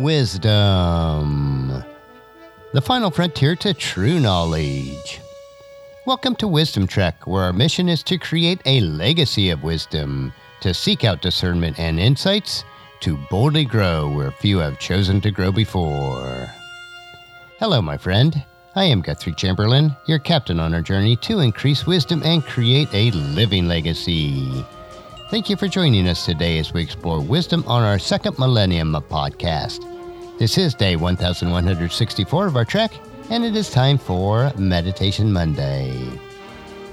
Wisdom, the final frontier to true knowledge. Welcome to Wisdom Trek, where our mission is to create a legacy of wisdom, to seek out discernment and insights, to boldly grow where few have chosen to grow before. Hello, my friend. I am Guthrie Chamberlain, your captain on our journey to increase wisdom and create a living legacy. Thank you for joining us today as we explore wisdom on our second millennium of podcast. This is day 1164 of our trek, and it is time for Meditation Monday.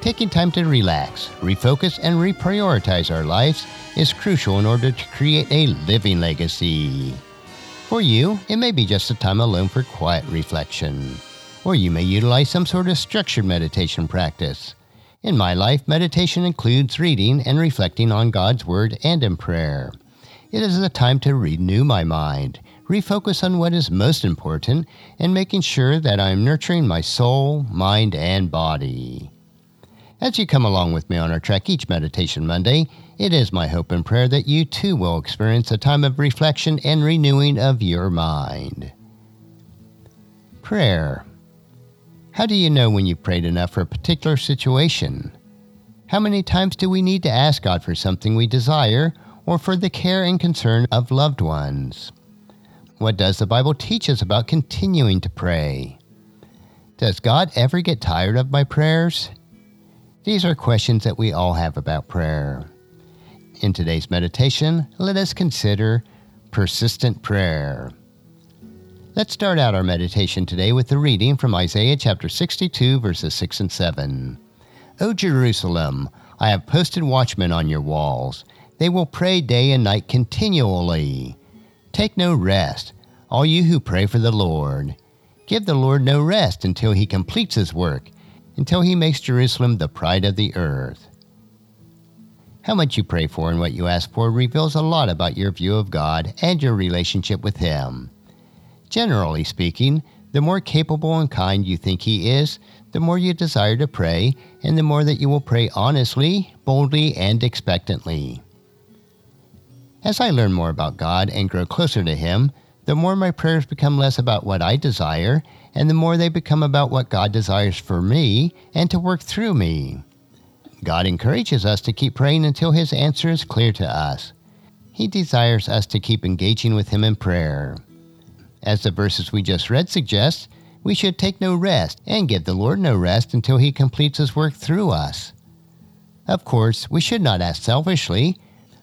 Taking time to relax, refocus, and reprioritize our lives is crucial in order to create a living legacy. For you, it may be just a time alone for quiet reflection, or you may utilize some sort of structured meditation practice. In my life, meditation includes reading and reflecting on God's Word and in prayer. It is a time to renew my mind, refocus on what is most important, and making sure that I am nurturing my soul, mind, and body. As you come along with me on our trek each Meditation Monday, it is my hope and prayer that you too will experience a time of reflection and renewing of your mind. Prayer. How do you know when you've prayed enough for a particular situation? How many times do we need to ask God for something we desire or for the care and concern of loved ones? What does the Bible teach us about continuing to pray? Does God ever get tired of my prayers? These are questions that we all have about prayer. In today's meditation, let us consider persistent prayer. Let's start out our meditation today with the reading from Isaiah chapter 62, verses 6 and 7. O Jerusalem, I have posted watchmen on your walls. They will pray day and night continually. Take no rest, all you who pray for the Lord. Give the Lord no rest until he completes his work, until he makes Jerusalem the pride of the earth. How much you pray for and what you ask for reveals a lot about your view of God and your relationship with Him. Generally speaking, the more capable and kind you think He is, the more you desire to pray, and the more that you will pray honestly, boldly, and expectantly. As I learn more about God and grow closer to Him, the more my prayers become less about what I desire, and the more they become about what God desires for me and to work through me. God encourages us to keep praying until His answer is clear to us. He desires us to keep engaging with Him in prayer. As the verses we just read suggest, we should take no rest and give the Lord no rest until He completes His work through us. Of course, we should not ask selfishly,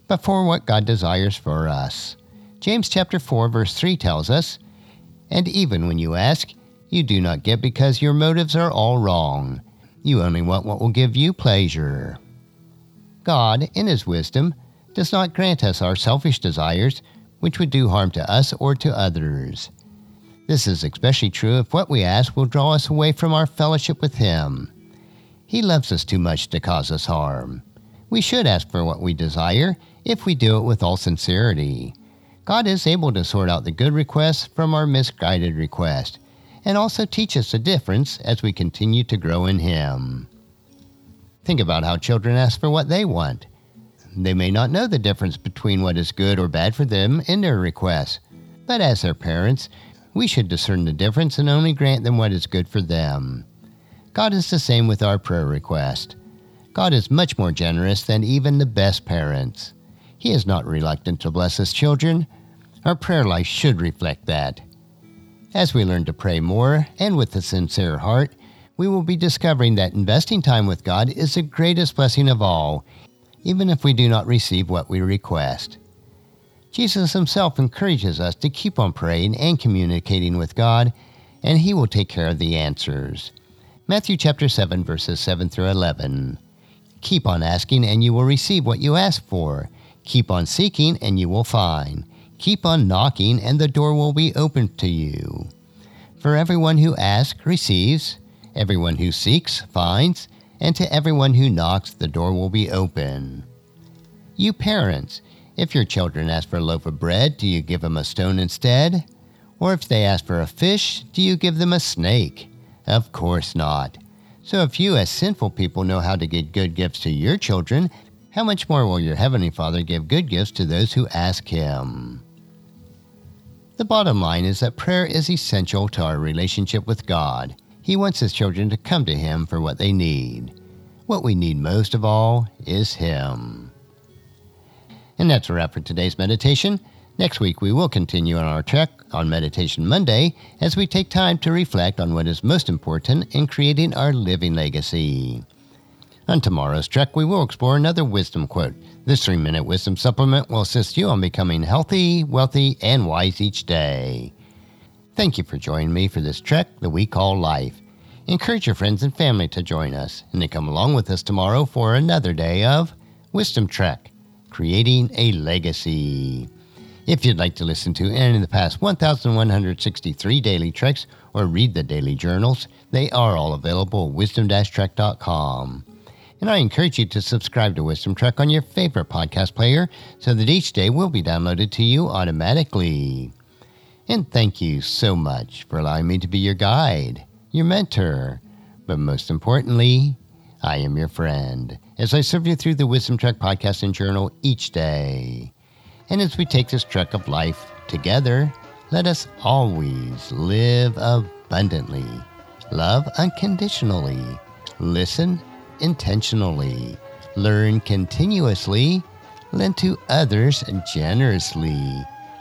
but for what God desires for us. James chapter 4 verse 3 tells us, "And even when you ask, you do not get because your motives are all wrong. You only want what will give you pleasure." God, in his wisdom, does not grant us our selfish desires which would do harm to us or to others. This is especially true if what we ask will draw us away from our fellowship with Him. He loves us too much to cause us harm. We should ask for what we desire if we do it with all sincerity. God is able to sort out the good requests from our misguided requests and also teach us the difference as we continue to grow in Him. Think about how children ask for what they want. They may not know the difference between what is good or bad for them in their requests, but as their parents, we should discern the difference and only grant them what is good for them. God is the same with our prayer request. God is much more generous than even the best parents. He is not reluctant to bless his children. Our prayer life should reflect that. As we learn to pray more and with a sincere heart, we will be discovering that investing time with God is the greatest blessing of all, even if we do not receive what we request. Jesus himself encourages us to keep on praying and communicating with God, and he will take care of the answers. Matthew chapter 7 verses 7 through 11. Keep on asking and you will receive what you ask for. Keep on seeking and you will find. Keep on knocking and the door will be opened to you. For everyone who asks receives, everyone who seeks finds, and to everyone who knocks the door will be open. You parents, if your children ask for a loaf of bread, do you give them a stone instead? Or if they ask for a fish, do you give them a snake? Of course not. So if you, as sinful people, know how to give good gifts to your children, how much more will your Heavenly Father give good gifts to those who ask Him? The bottom line is that prayer is essential to our relationship with God. He wants His children to come to Him for what they need. What we need most of all is Him. And that's a wrap for today's meditation. Next week, we will continue on our trek on Meditation Monday as we take time to reflect on what is most important in creating our living legacy. On tomorrow's trek, we will explore another wisdom quote this three minute wisdom supplement will assist you on becoming healthy, wealthy, and wise each day. Thank you for joining me for this trek that we call life. Encourage your friends and family to join us and to come along with us tomorrow for another day of Wisdom Trek Creating a Legacy. If you'd like to listen to any of the past 1,163 daily treks or read the daily journals, they are all available at wisdom-trek.com and I encourage you to subscribe to Wisdom Trek on your favorite podcast player so that each day will be downloaded to you automatically. And thank you so much for allowing me to be your guide, your mentor, but most importantly, I am your friend as I serve you through the Wisdom Trek podcast and journal each day. And as we take this trek of life together, let us always live abundantly, love unconditionally, listen intentionally, learn continuously, lend to others generously,